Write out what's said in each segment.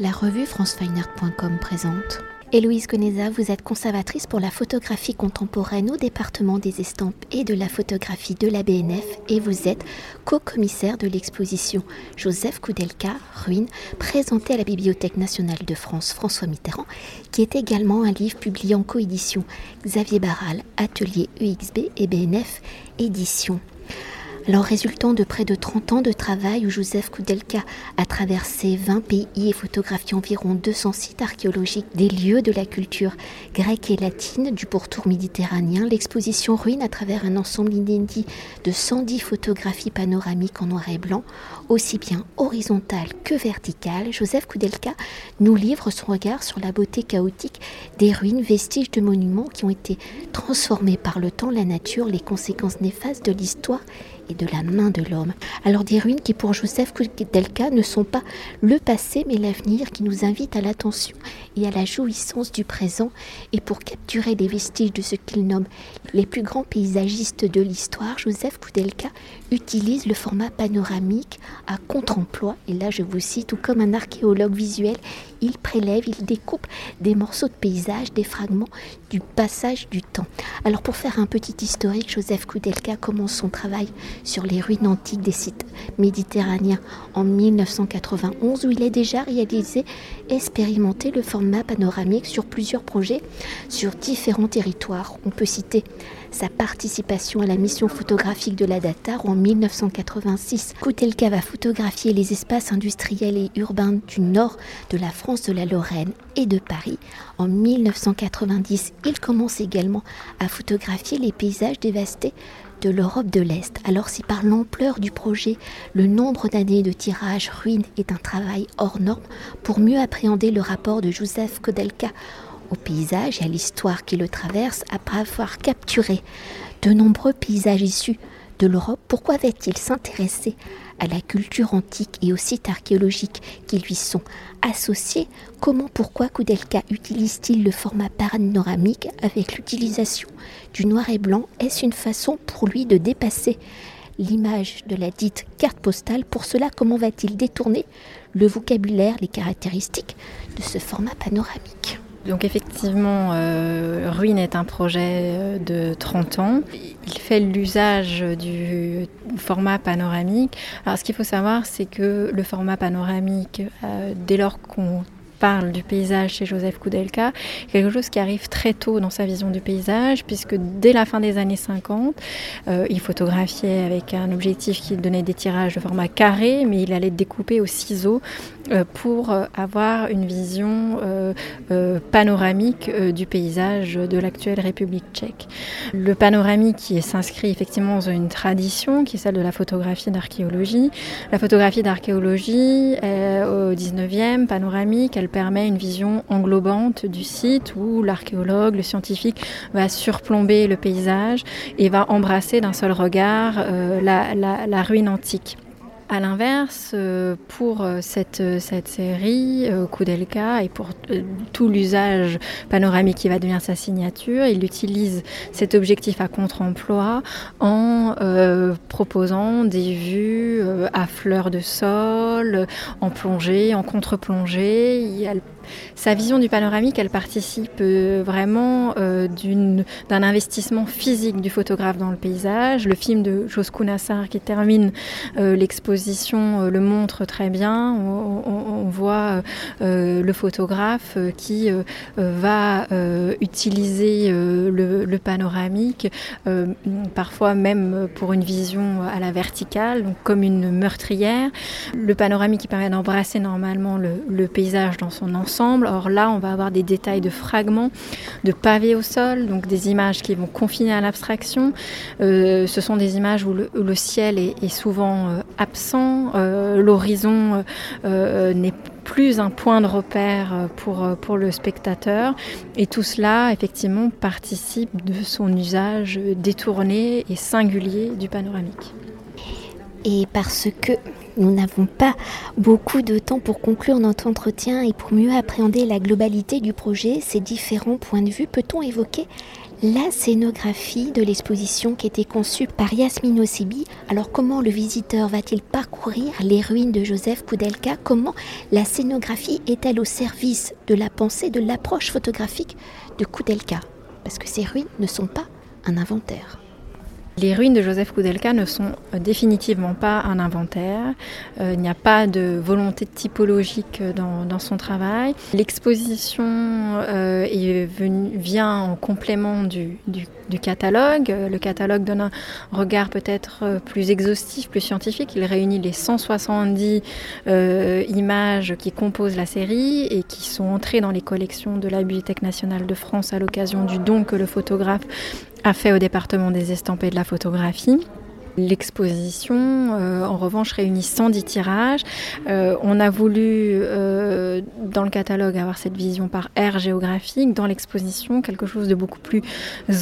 La revue francefineart.com présente. Héloïse Goneza, vous êtes conservatrice pour la photographie contemporaine au département des estampes et de la photographie de la BNF et vous êtes co-commissaire de l'exposition Joseph Koudelka, Ruine, présentée à la Bibliothèque nationale de France François Mitterrand, qui est également un livre publié en coédition Xavier Barral, Atelier EXB et BNF Édition. Alors, résultant de près de 30 ans de travail où Joseph Koudelka a traversé 20 pays et photographié environ 200 sites archéologiques des lieux de la culture grecque et latine du pourtour méditerranéen, l'exposition ruine à travers un ensemble inédit de 110 photographies panoramiques en noir et blanc, aussi bien horizontales que verticales, Joseph Koudelka nous livre son regard sur la beauté chaotique des ruines, vestiges de monuments qui ont été transformés par le temps, la nature, les conséquences néfastes de l'histoire et de la main de l'homme. Alors des ruines qui pour Joseph Koudelka ne sont pas le passé mais l'avenir qui nous invite à l'attention et à la jouissance du présent et pour capturer les vestiges de ce qu'il nomme les plus grands paysagistes de l'histoire, Joseph Koudelka utilise le format panoramique à contre-emploi et là je vous cite, tout comme un archéologue visuel, il prélève, il découpe des morceaux de paysage, des fragments du passage du temps. Alors pour faire un petit historique, Joseph Koudelka commence son travail sur les ruines antiques des sites méditerranéens en 1991 où il a déjà réalisé expérimenté le format panoramique sur plusieurs projets sur différents territoires. On peut citer sa participation à la mission photographique de la Datar en 1986. Koutelka va photographier les espaces industriels et urbains du nord de la France, de la Lorraine et de Paris. En 1990, il commence également à photographier les paysages dévastés de l'Europe de l'Est. Alors si par l'ampleur du projet, le nombre d'années de tirage ruine est un travail hors norme pour mieux appréhender le rapport de Joseph Kodelka au paysage et à l'histoire qui le traverse après avoir capturé de nombreux paysages issus de l'Europe, pourquoi va-t-il s'intéresser à la culture antique et aux sites archéologiques qui lui sont associés? Comment, pourquoi Koudelka utilise-t-il le format panoramique avec l'utilisation du noir et blanc? Est-ce une façon pour lui de dépasser l'image de la dite carte postale? Pour cela, comment va-t-il détourner le vocabulaire, les caractéristiques de ce format panoramique? Donc effectivement, euh, Ruine est un projet euh, de 30 ans. Il fait l'usage du format panoramique. Alors ce qu'il faut savoir, c'est que le format panoramique, euh, dès lors qu'on parle du paysage chez Joseph Koudelka, quelque chose qui arrive très tôt dans sa vision du paysage, puisque dès la fin des années 50, euh, il photographiait avec un objectif qui donnait des tirages de format carré, mais il allait découper au ciseau euh, pour euh, avoir une vision panoramique du paysage de l'actuelle République tchèque. Le panoramique qui s'inscrit effectivement dans une tradition qui est celle de la photographie d'archéologie. La photographie d'archéologie au 19e, panoramique, elle permet une vision englobante du site où l'archéologue, le scientifique va surplomber le paysage et va embrasser d'un seul regard euh, la, ruine antique. A l'inverse, euh, pour euh, cette, cette série, Koudelka, et pour tout l'usage panoramique qui va devenir sa signature, il utilise cet objectif à contre-emploi en proposant des vues à fleur de sol, en plongée, en contre-plongée sa vision du panoramique, elle participe euh, vraiment euh, d'un investissement physique du photographe dans le paysage. Le film de Joskou Nassar qui termine euh, l'exposition le montre très bien. On, voit le photographe qui va utiliser le, panoramique, parfois même pour une vision à la verticale, comme une meurtrière. Le panoramique qui permet d'embrasser normalement le, le paysage dans son ensemble Or là, on va avoir des détails de fragments, de pavés au sol, donc des images qui vont confiner à l'abstraction. Euh, ce sont des images où le, ciel est, souvent euh, absent, euh, l'horizon n'est plus un point de repère pour, pour le spectateur. Et tout cela, effectivement, participe de son usage détourné et singulier du panoramique. Et parce que nous n'avons pas beaucoup de temps pour conclure notre entretien et pour mieux appréhender la globalité du projet, ces différents points de vue, peut-on évoquer la scénographie de l'exposition qui était conçue par Yasmine Osebi. Alors comment le visiteur va-t-il parcourir les ruines de Joseph Koudelka? Comment la scénographie est-elle au service de la pensée, de l'approche photographique de Koudelka? Parce que ces ruines ne sont pas un inventaire. Les ruines de Joseph Koudelka ne sont euh, définitivement pas un inventaire. Euh, il n'y a pas de volonté typologique euh, dans, son travail. L'exposition vient en complément du, catalogue. Le catalogue donne un regard peut-être plus exhaustif, plus scientifique. Il réunit les 170 images qui composent la série et qui sont entrées dans les collections de la Bibliothèque nationale de France à l'occasion du don que le photographe a fait au département des estampes et de la photographie. L'exposition, euh, en revanche, réunit 110 tirages. Euh, on a voulu, euh, dans le catalogue, avoir cette vision par aire géographique. Dans l'exposition, quelque chose de beaucoup plus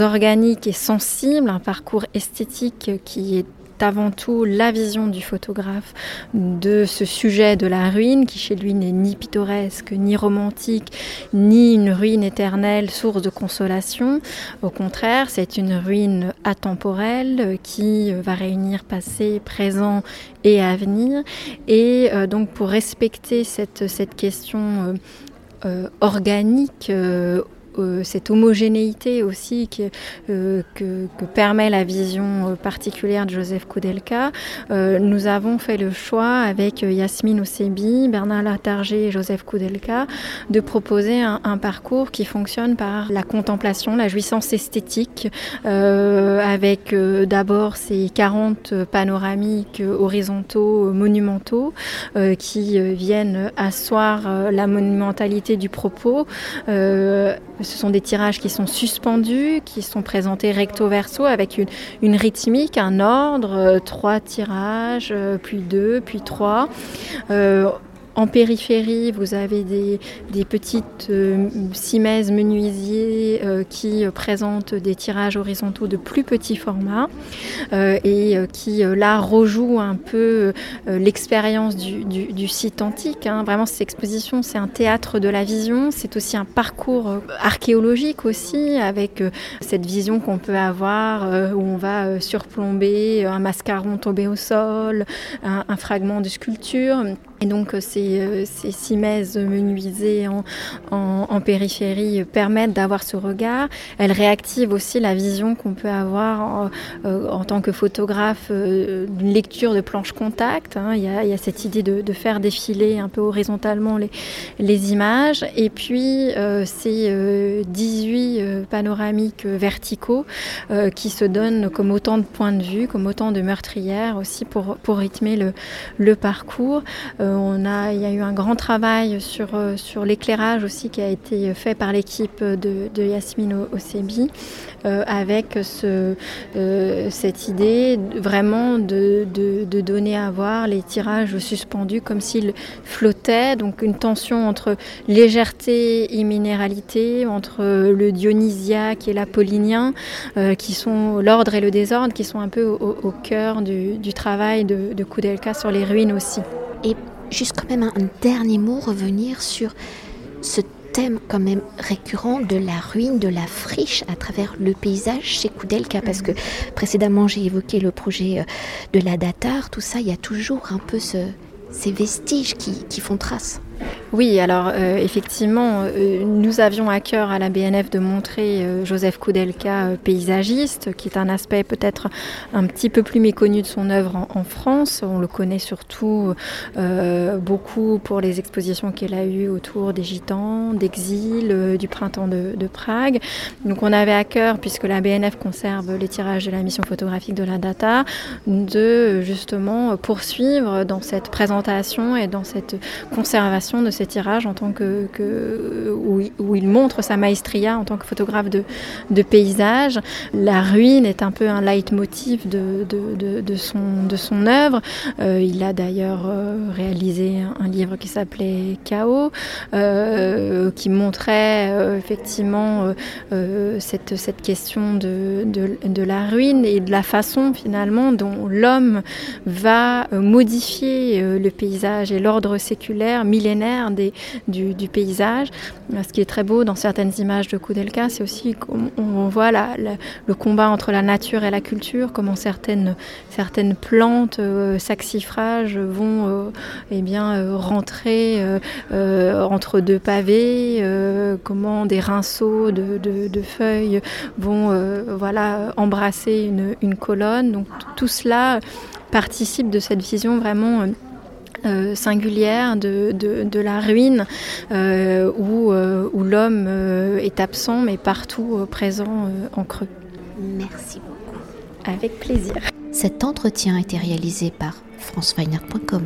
organique et sensible, un parcours esthétique qui est avant tout la vision du photographe de ce sujet de la ruine, qui chez lui n'est ni pittoresque, ni romantique, ni une ruine éternelle, source de consolation. Au contraire, c'est une ruine atemporelle qui va réunir passé, présent et avenir. Et euh, donc pour respecter cette, question euh, euh, organique, cette homogénéité aussi euh, que, que, permet la vision euh, particulière de Joseph Koudelka, nous avons fait le choix avec Yasmine Osebi, Bernard Latarger et Joseph Koudelka de proposer un, parcours qui fonctionne par la contemplation, la jouissance esthétique, avec d'abord ces 40 panoramiques horizontaux monumentaux qui viennent asseoir la monumentalité du propos ce sont des tirages qui sont suspendus, qui sont présentés recto-verso avec une, rythmique, un ordre, euh, trois tirages, euh, puis deux, puis trois. Euh, en périphérie, vous avez des, petites euh, cimaises menuisiers euh, qui présentent des tirages horizontaux de plus petit format euh, et qui là rejouent un peu l'expérience du, site antique. Hein. Vraiment, cette exposition, c'est un théâtre de la vision, c'est aussi un parcours archéologique aussi, avec cette vision qu'on peut avoir où on va surplomber un mascaron tombé au sol, un fragment de sculpture. Et donc ces, euh, ces cimaises menuisées en, en, périphérie permettent d'avoir ce regard. Elles réactivent aussi la vision qu'on peut avoir en, euh, tant que photographe euh, d'une lecture de planche contact. Hein. Il, y a, cette idée de, de, faire défiler un peu horizontalement les, les images. Et puis ces 18 panoramiques verticaux qui se donnent comme autant de points de vue, comme autant de meurtrières aussi pour, pour rythmer le, le parcours. Il y a eu un grand travail sur, euh, sur l'éclairage aussi qui a été fait par l'équipe de, de Yasmine Osebi euh, avec euh, cette idée vraiment de, donner à voir les tirages suspendus comme s'ils flottaient, donc une tension entre légèreté et minéralité, entre le dionysiaque et l'apollinien, qui sont l'ordre et le désordre, qui sont un peu au, cœur du, travail de, de Koudelka sur les ruines aussi. Juste quand même un, dernier mot, revenir sur ce thème quand même récurrent de la ruine, de la friche à travers le paysage chez Koudelka, parce que précédemment j'ai évoqué le projet euh, de la datar, tout ça, il y a toujours un peu ce, ces vestiges qui, qui font trace. Oui, alors euh, effectivement, euh, nous avions à cœur à la BNF de montrer euh, Joseph Koudelka paysagiste, qui est un aspect peut-être un petit peu plus méconnu de son œuvre en, France. On le connaît surtout beaucoup pour les expositions qu'il a eues autour des Gitans, d'exil, du printemps de, Prague. Donc on avait à cœur, puisque la BNF conserve les tirages de la mission photographique de la data, de justement poursuivre dans cette présentation et dans cette conservation de ces tirages en tant que, où, il montre sa maestria en tant que photographe de, de paysage. La ruine est un peu un leitmotiv de, de, de son, de son œuvre. Euh, il a d'ailleurs euh, réalisé un, livre qui s'appelait Chaos, euh, qui montrait effectivement cette, cette question de, de, la ruine et de la façon finalement dont l'homme va modifier le paysage et l'ordre séculaire millénaire du, paysage. Ce qui est très beau dans certaines images de Koudelka, c'est aussi qu'on on voit le combat entre la nature et la culture, comment certaines, plantes, euh, saxifrages vont euh, eh bien, rentrer entre deux pavés, comment des rinceaux de, de, feuilles vont voilà, embrasser une, une colonne. Donc tout cela participe de cette vision vraiment euh, euh, singulière de, de, la ruine euh, où, où l'homme est absent mais partout présent en creux. Merci beaucoup. Avec plaisir. Cet entretien a été réalisé par franceweiner.com.